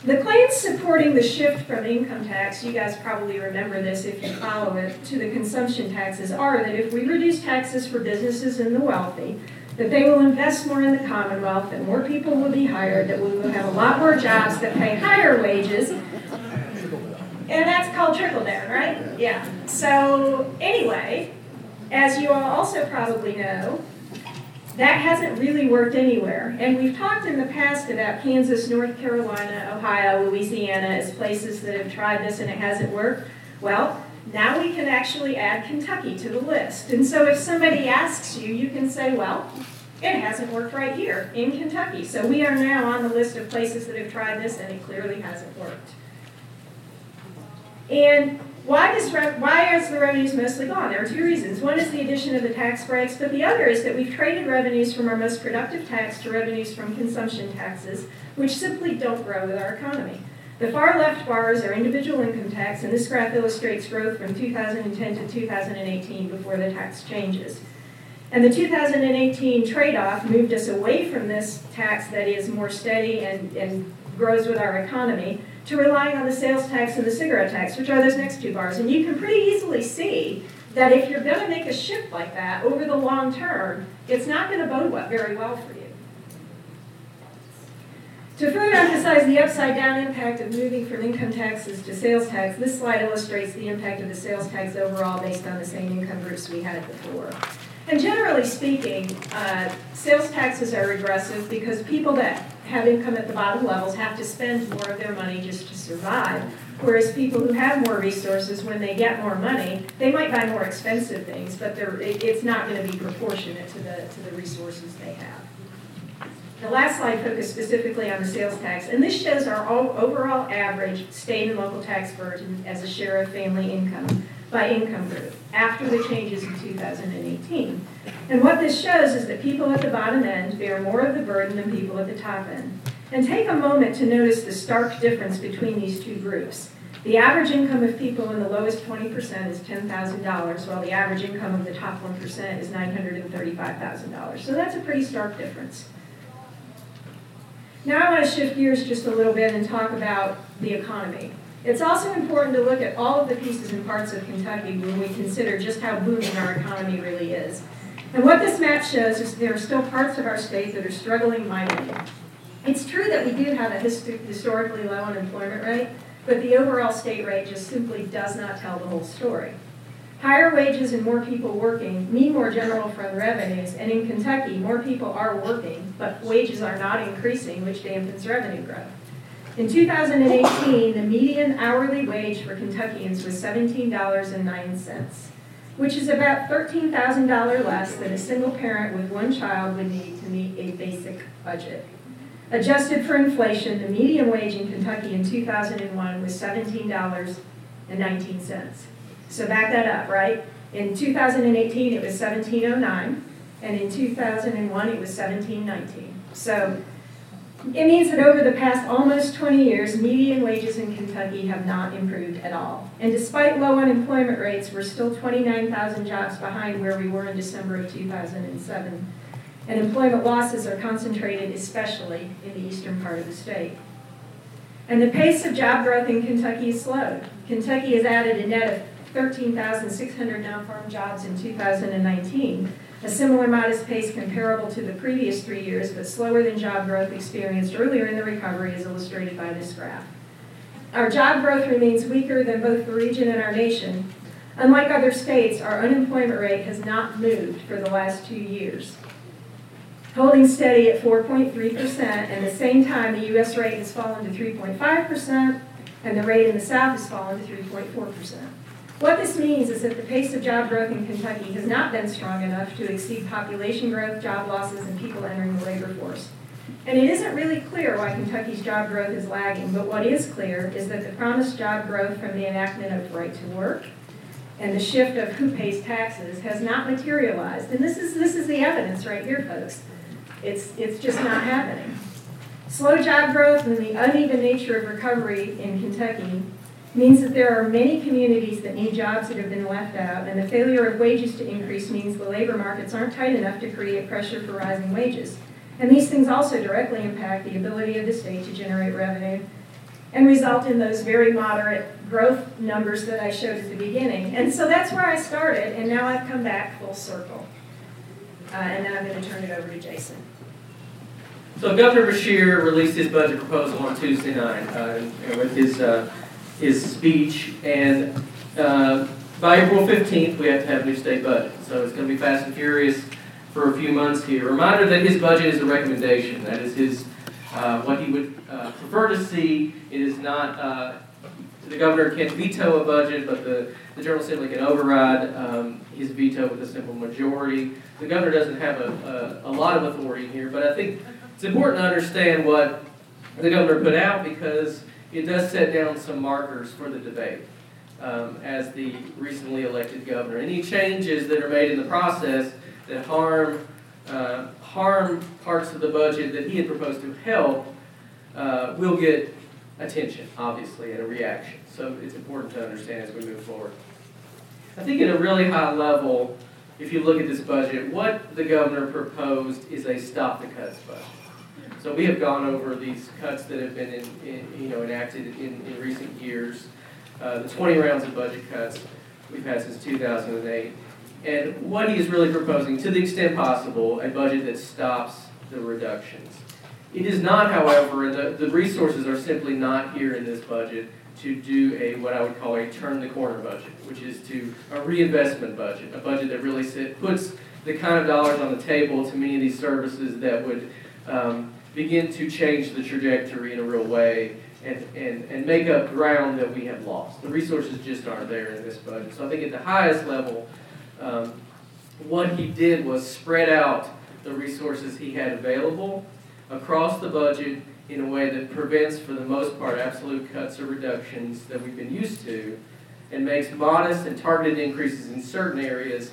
The claims supporting the shift from income tax, you guys probably remember this if you follow it, to the consumption taxes are that if we reduce taxes for businesses and the wealthy, that they will invest more in the Commonwealth, that more people will be hired, that we will have a lot more jobs that pay higher wages. And that's called trickle down, right? Yeah. So, anyway, as you all also probably know, that hasn't really worked anywhere. And we've talked in the past about Kansas, North Carolina, Ohio, Louisiana as places that have tried this and it hasn't worked. Well, now we can actually add Kentucky to the list. And so if somebody asks you, you can say, well, it hasn't worked right here in Kentucky. So we are now on the list of places that have tried this and it clearly hasn't worked. And why, does why is the revenues mostly gone? There are two reasons. One is the addition of the tax breaks, but the other is that we've traded revenues from our most productive tax to revenues from consumption taxes, which simply don't grow with our economy. The far left bars are individual income tax, and this graph illustrates growth from 2010 to 2018 before the tax changes. And the 2018 trade-off moved us away from this tax that is more steady and, and grows with our economy to relying on the sales tax and the cigarette tax, which are those next two bars. And you can pretty easily see that if you're going to make a shift like that over the long term, it's not going to bode very well for you. To further emphasize the upside down impact of moving from income taxes to sales tax, this slide illustrates the impact of the sales tax overall based on the same income groups we had before. And generally speaking, uh, sales taxes are regressive because people that have income at the bottom levels have to spend more of their money just to survive. Whereas people who have more resources, when they get more money, they might buy more expensive things, but it, it's not going to be proportionate to the, to the resources they have. The last slide focused specifically on the sales tax, and this shows our overall average state and local tax burden as a share of family income by income group after the changes in 2018. And what this shows is that people at the bottom end bear more of the burden than people at the top end. And take a moment to notice the stark difference between these two groups. The average income of people in the lowest 20% is $10,000, while the average income of the top 1% is $935,000. So that's a pretty stark difference. Now I want to shift gears just a little bit and talk about the economy. It's also important to look at all of the pieces and parts of Kentucky when we consider just how booming our economy really is. And what this map shows is there are still parts of our state that are struggling mightily. It's true that we do have a historically low unemployment rate, but the overall state rate just simply does not tell the whole story. Higher wages and more people working mean more general fund revenues, and in Kentucky, more people are working, but wages are not increasing, which dampens revenue growth. In 2018, the median hourly wage for Kentuckians was $17.09, which is about $13,000 less than a single parent with one child would need to meet a basic budget. Adjusted for inflation, the median wage in Kentucky in 2001 was $17.19. So back that up, right? In 2018, it was 1709, and in 2001, it was 1719. So it means that over the past almost 20 years, median wages in Kentucky have not improved at all. And despite low unemployment rates, we're still 29,000 jobs behind where we were in December of 2007. And employment losses are concentrated especially in the eastern part of the state. And the pace of job growth in Kentucky is slowed. Kentucky has added a net of 13,600 non-farm jobs in 2019, a similar modest pace comparable to the previous three years, but slower than job growth experienced earlier in the recovery as illustrated by this graph. Our job growth remains weaker than both the region and our nation. Unlike other states, our unemployment rate has not moved for the last two years holding steady at 4.3%, and at the same time, the U.S. rate has fallen to 3.5%, and the rate in the South has fallen to 3.4%. What this means is that the pace of job growth in Kentucky has not been strong enough to exceed population growth, job losses, and people entering the labor force. And it isn't really clear why Kentucky's job growth is lagging, but what is clear is that the promised job growth from the enactment of right to work and the shift of who pays taxes has not materialized. And this is, this is the evidence right here, folks. It's, it's just not happening. Slow job growth and the uneven nature of recovery in Kentucky means that there are many communities that need jobs that have been left out, and the failure of wages to increase means the labor markets aren't tight enough to create pressure for rising wages. And these things also directly impact the ability of the state to generate revenue and result in those very moderate growth numbers that I showed at the beginning. And so that's where I started, and now I've come back full circle. Uh, and now I'm going to turn it over to Jason. So Governor Beshear released his budget proposal on Tuesday night uh, with his uh, his speech, and uh, by April 15th we have to have a new state budget. So it's going to be fast and furious for a few months here. Reminder that his budget is a recommendation. That is his uh, what he would uh, prefer to see. It is not uh, the governor can't veto a budget, but the, the General Assembly can override um, his veto with a simple majority. The governor doesn't have a, a, a lot of authority here, but I think it's important to understand what the governor put out because it does set down some markers for the debate um, as the recently elected governor. Any changes that are made in the process that harm uh, harm parts of the budget that he had proposed to help uh, will get attention, obviously, and a reaction. So it's important to understand as we move forward. I think at a really high level, if you look at this budget, what the governor proposed is a stop the cuts budget. So we have gone over these cuts that have been in, in you know, enacted in, in recent years. Uh, the 20 rounds of budget cuts we've had since 2008. And what he is really proposing, to the extent possible, a budget that stops the reductions. It is not, however, the, the resources are simply not here in this budget to do a what I would call a turn the corner budget, which is to a reinvestment budget, a budget that really sit, puts the kind of dollars on the table to many of these services that would um, begin to change the trajectory in a real way and, and, and make up ground that we have lost. The resources just aren't there in this budget. So I think at the highest level, um, what he did was spread out the resources he had available across the budget in a way that prevents, for the most part, absolute cuts or reductions that we've been used to, and makes modest and targeted increases in certain areas.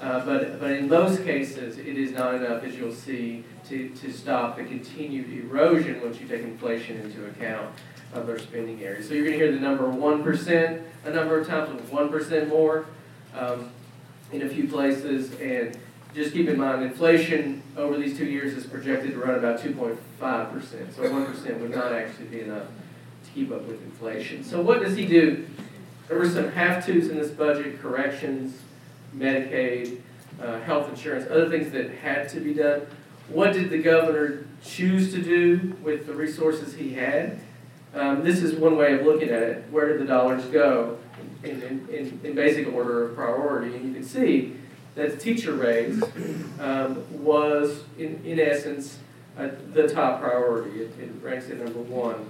Uh, but, but in those cases, it is not enough, as you'll see, to, to stop the continued erosion once you take inflation into account of their spending areas. So you're going to hear the number 1% a number of times with 1% more um, in a few places. And just keep in mind, inflation over these two years is projected to run about 2.5%. So 1% would not actually be enough to keep up with inflation. So what does he do? There were some have-tos in this budget, corrections, Medicaid, uh, health insurance, other things that had to be done. What did the governor choose to do with the resources he had? Um, this is one way of looking at it. Where did the dollars go in, in, in basic order of priority? And you can see that the teacher raise um, was, in, in essence, uh, the top priority. It, it, ranks at number one.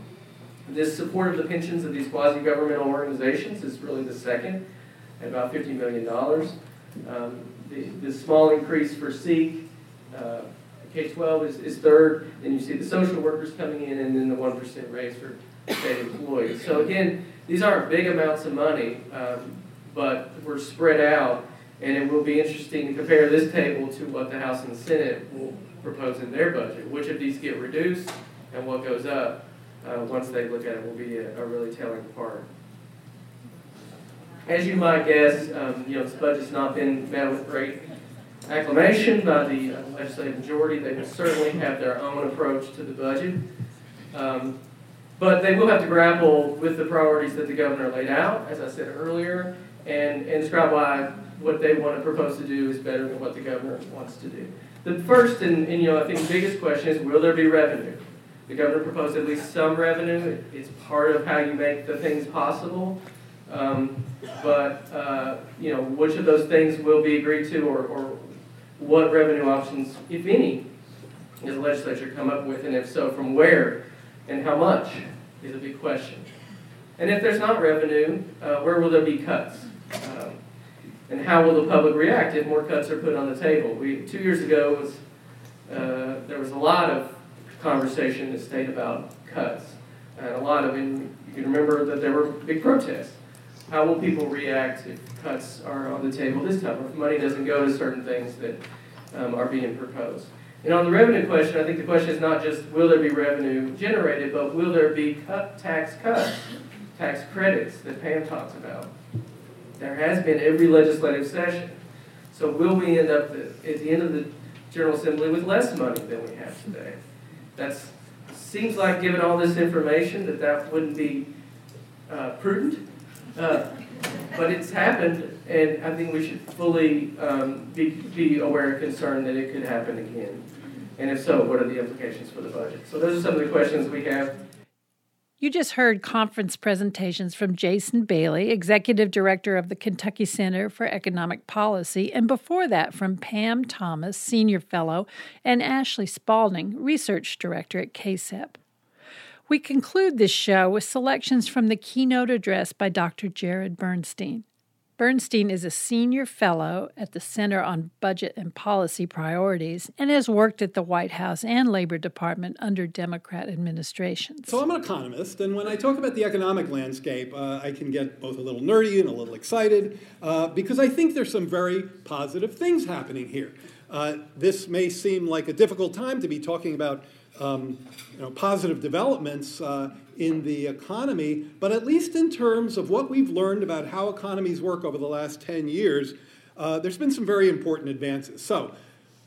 This support of the pensions of these quasi-governmental organizations is really the second, at about $50 million. Um, the, the small increase for SEEK, uh, K-12 is, is third, then you see the social workers coming in, and then the 1% raise for state employees. So again, these aren't big amounts of money, um, but we're spread out, and it will be interesting to compare this table to what the House and the Senate will propose in their budget. Which of these get reduced and what goes up, uh, once they look at it, will be a, a really telling part. As you might guess, um, you know, this budget's not been met with great acclamation by the legislative majority. They will certainly have their own approach to the budget. Um, but they will have to grapple with the priorities that the governor laid out, as I said earlier, and, and describe why what they want to propose to do is better than what the governor wants to do. The first and, and you know I think the biggest question is will there be revenue? The governor proposed at least some revenue. It's part of how you make the things possible. Um, but uh, you know which of those things will be agreed to, or, or what revenue options, if any, does the legislature come up with, and if so, from where and how much is a big question. And if there's not revenue, uh, where will there be cuts? Um, and how will the public react if more cuts are put on the table? We, two years ago, was, uh, there was a lot of conversation in the state about cuts. And a lot of, and you can remember that there were big protests. How will people react if cuts are on the table this time, or if money doesn't go to certain things that um, are being proposed? And on the revenue question, I think the question is not just will there be revenue generated, but will there be cut, tax cuts, tax credits that Pam talks about. There has been every legislative session. So will we end up at the end of the General Assembly with less money than we have today? That seems like, given all this information, that that wouldn't be uh, prudent. Uh, but it's happened, and I think we should fully um, be, be aware and concerned that it could happen again. And if so, what are the implications for the budget? So those are some of the questions we have. You just heard conference presentations from Jason Bailey, Executive Director of the Kentucky Center for Economic Policy, and before that from Pam Thomas, Senior Fellow, and Ashley Spalding, Research Director at KCEP. We conclude this show with selections from the keynote address by Dr. Jared Bernstein. Bernstein is a senior fellow at the Center on Budget and Policy Priorities and has worked at the White House and Labor Department under Democrat administrations. So I'm an economist, and when I talk about the economic landscape, uh, I can get both a little nerdy and a little excited uh, because I think there's some very positive things happening here. Uh, this may seem like a difficult time to be talking about um, you know, positive developments uh, in the economy, but at least in terms of what we've learned about how economies work over the last 10 years, uh, there's been some very important advances. So,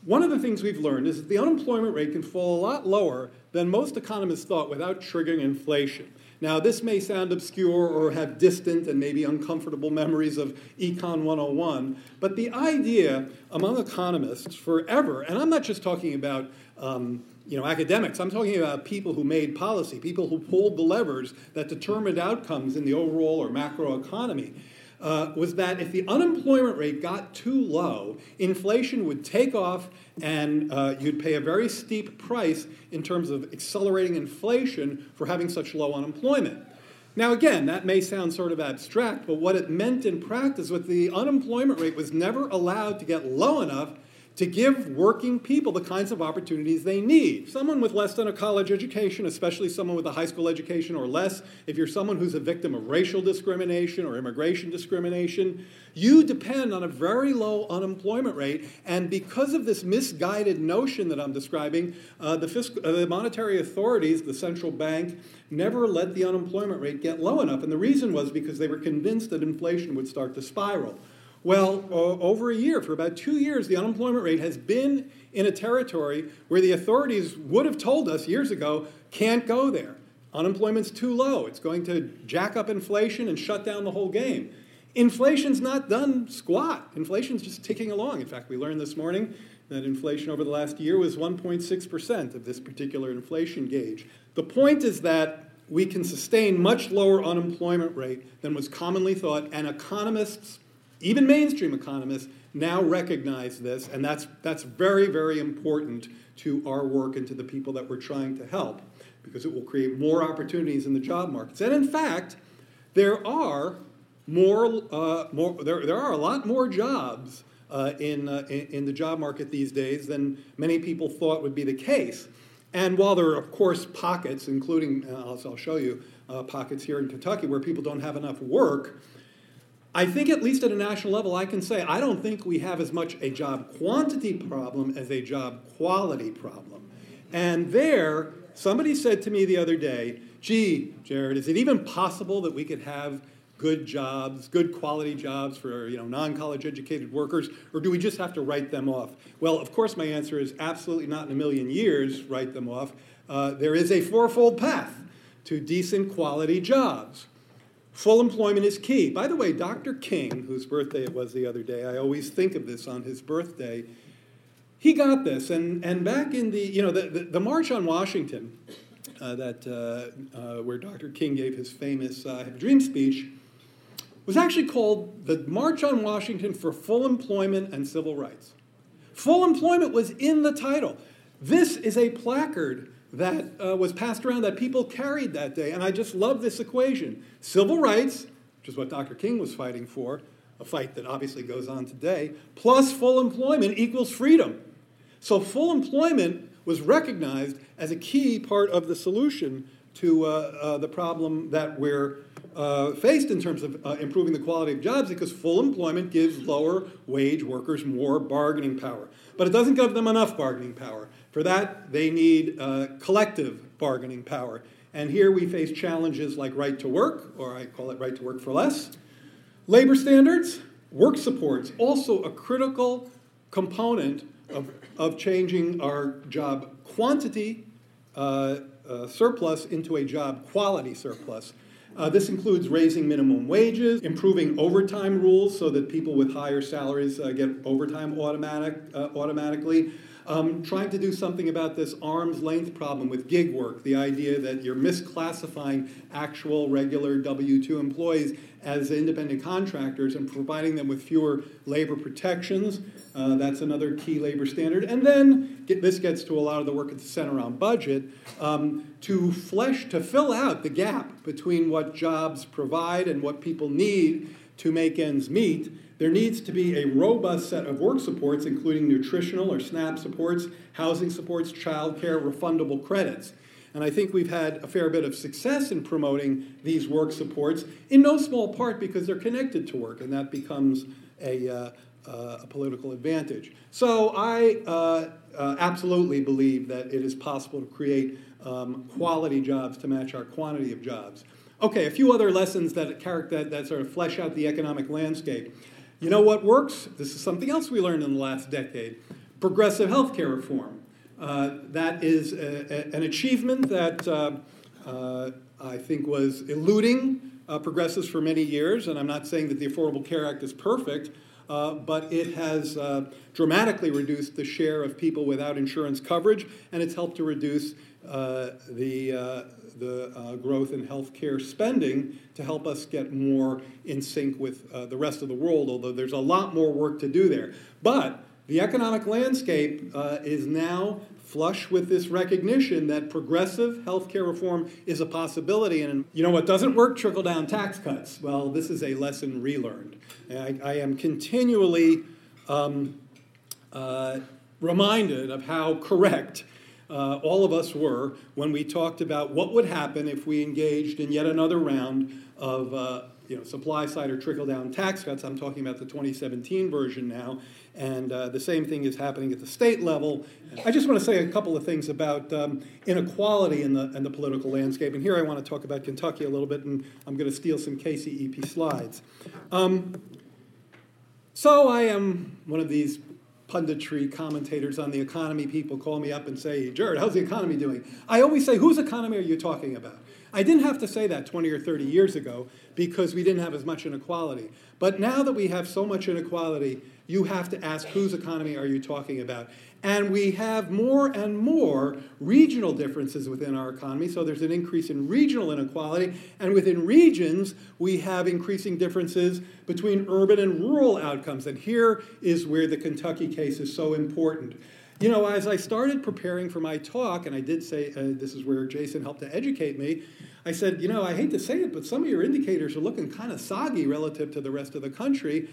one of the things we've learned is that the unemployment rate can fall a lot lower than most economists thought without triggering inflation. Now, this may sound obscure or have distant and maybe uncomfortable memories of Econ 101, but the idea among economists forever, and I'm not just talking about um, you know, academics. I'm talking about people who made policy, people who pulled the levers that determined outcomes in the overall or macro economy. Uh, was that if the unemployment rate got too low, inflation would take off and uh, you'd pay a very steep price in terms of accelerating inflation for having such low unemployment. Now, again, that may sound sort of abstract, but what it meant in practice was the unemployment rate was never allowed to get low enough to give working people the kinds of opportunities they need. Someone with less than a college education, especially someone with a high school education or less, if you're someone who's a victim of racial discrimination or immigration discrimination, you depend on a very low unemployment rate. And because of this misguided notion that I'm describing, uh, the, fiscal, uh, the monetary authorities, the central bank, never let the unemployment rate get low enough. And the reason was because they were convinced that inflation would start to spiral. Well, over a year, for about two years, the unemployment rate has been in a territory where the authorities would have told us years ago can't go there. Unemployment's too low. It's going to jack up inflation and shut down the whole game. Inflation's not done squat. Inflation's just ticking along. In fact, we learned this morning that inflation over the last year was 1.6% of this particular inflation gauge. The point is that we can sustain much lower unemployment rate than was commonly thought, and economists even mainstream economists now recognize this, and that's, that's very, very important to our work and to the people that we're trying to help because it will create more opportunities in the job markets. And in fact, there are more, uh, more there, there are a lot more jobs uh, in, uh, in, in, the job market these days than many people thought would be the case. And while there are, of course, pockets, including, uh, I'll show you, uh, pockets here in Kentucky where people don't have enough work, I think, at least at a national level, I can say I don't think we have as much a job quantity problem as a job quality problem. And there, somebody said to me the other day, gee, Jared, is it even possible that we could have good jobs, good quality jobs for you know, non-college educated workers, or do we just have to write them off? Well, of course, my answer is absolutely not in a million years write them off. Uh, there is a fourfold path to decent quality jobs. Full employment is key. By the way, Dr. King, whose birthday it was the other day, I always think of this on his birthday, he got this. And, and back in the, you know, the, the, the March on Washington, uh, that, uh, uh, where Dr. King gave his famous uh, Dream speech, was actually called the March on Washington for Full Employment and Civil Rights. Full employment was in the title. This is a placard that uh, was passed around that people carried that day. And I just love this equation civil rights, which is what Dr. King was fighting for, a fight that obviously goes on today, plus full employment equals freedom. So full employment was recognized as a key part of the solution to uh, uh, the problem that we're uh, faced in terms of uh, improving the quality of jobs because full employment gives lower wage workers more bargaining power. But it doesn't give them enough bargaining power. For that, they need uh, collective bargaining power. And here we face challenges like right to work, or I call it right to work for less, labor standards, work supports, also a critical component of, of changing our job quantity uh, uh, surplus into a job quality surplus. Uh, this includes raising minimum wages, improving overtime rules so that people with higher salaries uh, get overtime automatic, uh, automatically, um, trying to do something about this arm's length problem with gig work, the idea that you're misclassifying actual regular W 2 employees as independent contractors and providing them with fewer labor protections. Uh, that's another key labor standard. And then get, this gets to a lot of the work at the Center on Budget um, to flesh, to fill out the gap between what jobs provide and what people need to make ends meet there needs to be a robust set of work supports, including nutritional or SNAP supports, housing supports, childcare, refundable credits. And I think we've had a fair bit of success in promoting these work supports, in no small part because they're connected to work, and that becomes a, uh, uh, a political advantage. So I uh, uh absolutely believe that it is possible to create um, quality jobs to match our quantity of jobs. Okay, a few other lessons that, that, that sort of flesh out the economic landscape. You know what works? This is something else we learned in the last decade progressive health care reform. Uh, that is a, a, an achievement that uh, uh, I think was eluding uh, progressives for many years, and I'm not saying that the Affordable Care Act is perfect. Uh, but it has uh, dramatically reduced the share of people without insurance coverage, and it's helped to reduce the the uh, growth in healthcare spending to help us get more in sync with uh, the rest of the world, although there's a lot more work to do there. But the economic landscape uh, is now flush with this recognition that progressive healthcare reform is a possibility. And you know what doesn't work? Trickle down tax cuts. Well, this is a lesson relearned. I, I am continually um, uh, reminded of how correct uh, all of us were when we talked about what would happen if we engaged in yet another round of uh, you know, supply side or trickle down tax cuts. I'm talking about the 2017 version now. And uh, the same thing is happening at the state level. I just want to say a couple of things about um, inequality in the, in the political landscape. And here I want to talk about Kentucky a little bit, and I'm going to steal some KCEP slides. Um, so I am one of these punditry commentators on the economy people call me up and say, Jared, how's the economy doing? I always say, whose economy are you talking about? I didn't have to say that 20 or 30 years ago because we didn't have as much inequality. But now that we have so much inequality, you have to ask whose economy are you talking about? And we have more and more regional differences within our economy. So there's an increase in regional inequality. And within regions, we have increasing differences between urban and rural outcomes. And here is where the Kentucky case is so important. You know, as I started preparing for my talk, and I did say uh, this is where Jason helped to educate me, I said, you know, I hate to say it, but some of your indicators are looking kind of soggy relative to the rest of the country.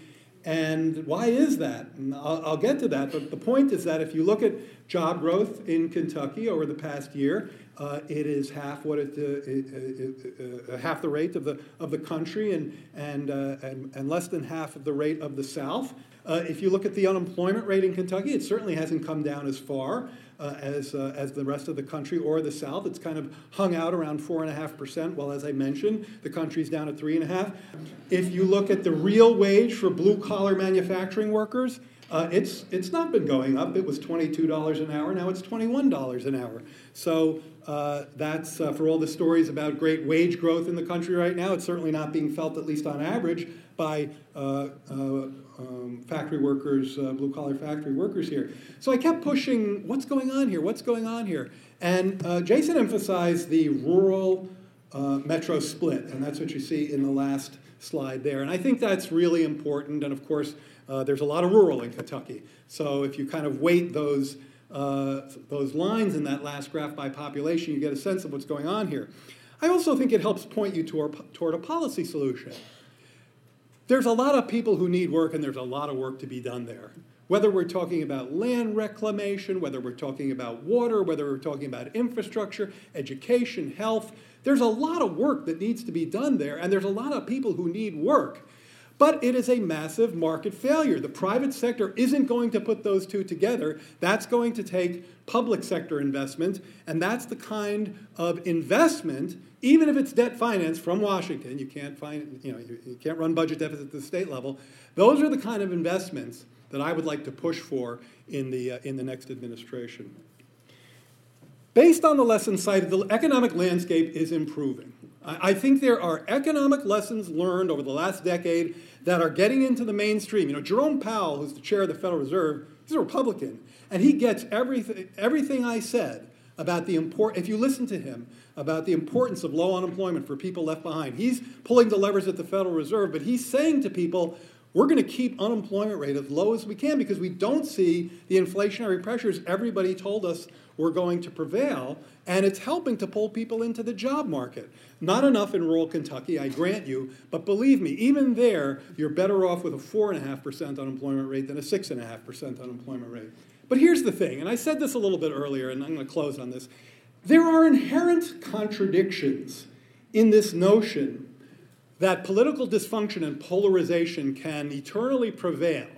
And why is that? And I'll, I'll, get to that. But the point is that if you look at job growth in Kentucky over the past year, Uh, it is half what it, uh, uh, half the rate of the of the country, and and, and and less than half of the rate of the South. if you look at the unemployment rate in Kentucky, it certainly hasn't come down as far uh, as, uh, as the rest of the country or the South. It's kind of hung out around 4.5%, while as I mentioned, the country's down at 3.5. If you look at the real wage for blue collar manufacturing workers, uh, it's, it's not been going up. It was $22 an hour, now it's $21 an hour. So uh, that's uh, for all the stories about great wage growth in the country right now. It's certainly not being felt, at least on average, by uh, uh, um, factory workers, uh, blue collar factory workers here. So I kept pushing, what's going on here? What's going on here? And uh, Jason emphasized the rural uh, metro split, and that's what you see in the last slide there. And I think that's really important. And of course, uh, there's a lot of rural in Kentucky. So if you kind of weight those, uh, those lines in that last graph by population, you get a sense of what's going on here. I also think it helps point you toward, toward a policy solution. There's a lot of people who need work, and there's a lot of work to be done there. Whether we're talking about land reclamation, whether we're talking about water, whether we're talking about infrastructure, education, health, there's a lot of work that needs to be done there, and there's a lot of people who need work. But it is a massive market failure. The private sector isn't going to put those two together. That's going to take public sector investment, and that's the kind of investment, even if it's debt financed from Washington, you can't find, you know, you can't run budget deficit at the state level. Those are the kind of investments that I would like to push for in the, uh, in the next administration. Based on the lessons cited, the economic landscape is improving. I think there are economic lessons learned over the last decade that are getting into the mainstream. You know, Jerome Powell, who's the chair of the Federal Reserve, he's a Republican, and he gets everything, everything I said about the import. If you listen to him about the importance of low unemployment for people left behind, he's pulling the levers at the Federal Reserve, but he's saying to people, we're going to keep unemployment rate as low as we can because we don't see the inflationary pressures everybody told us were going to prevail, and it's helping to pull people into the job market. Not enough in rural Kentucky, I grant you, but believe me, even there, you're better off with a 4.5% unemployment rate than a 6.5% unemployment rate. But here's the thing, and I said this a little bit earlier, and I'm going to close on this. There are inherent contradictions in this notion that political dysfunction and polarization can eternally prevail.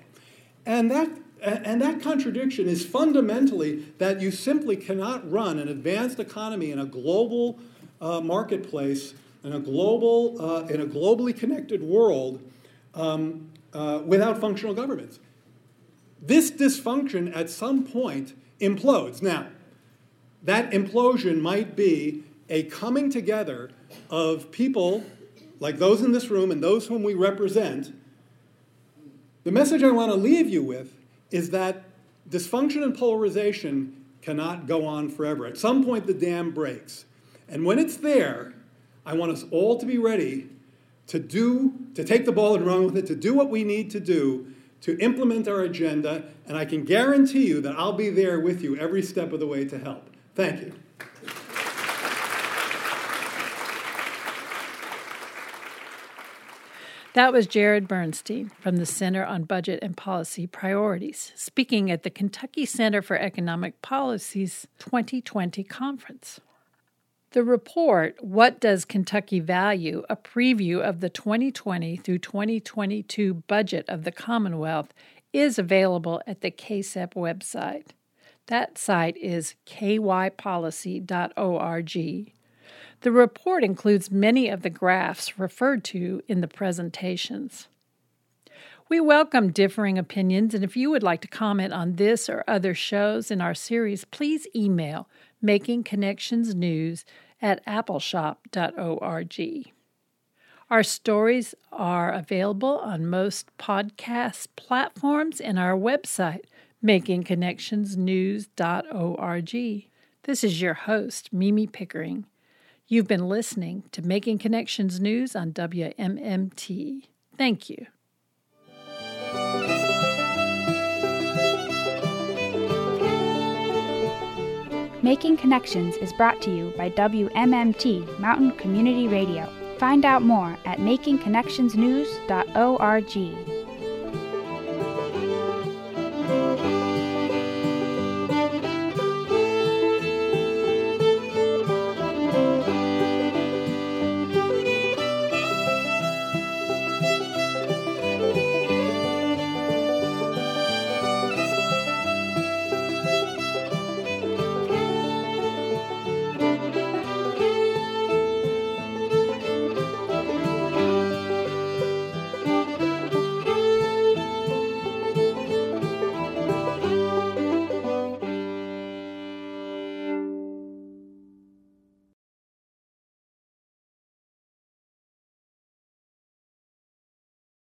And that and that contradiction is fundamentally that you simply cannot run an advanced economy in a global uh, marketplace, in a, global, uh, in a globally connected world, um, uh, without functional governments. This dysfunction at some point implodes. Now, that implosion might be a coming together of people like those in this room and those whom we represent. The message I want to leave you with is that dysfunction and polarization cannot go on forever. At some point, the dam breaks. And when it's there, I want us all to be ready to do, to take the ball and run with it, to do what we need to do to implement our agenda. And I can guarantee you that I'll be there with you every step of the way to help. Thank you. That was Jared Bernstein from the Center on Budget and Policy Priorities, speaking at the Kentucky Center for Economic Policy's 2020 conference. The report, What Does Kentucky Value? a preview of the 2020 through 2022 budget of the Commonwealth, is available at the KCEP website. That site is kypolicy.org. The report includes many of the graphs referred to in the presentations. We welcome differing opinions, and if you would like to comment on this or other shows in our series, please email makingconnectionsnews at appalshop.org. Our stories are available on most podcast platforms and our website, makingconnectionsnews.org. This is your host, Mimi Pickering. You've been listening to Making Connections News on WMMT. Thank you. Making Connections is brought to you by WMMT Mountain Community Radio. Find out more at makingconnectionsnews.org.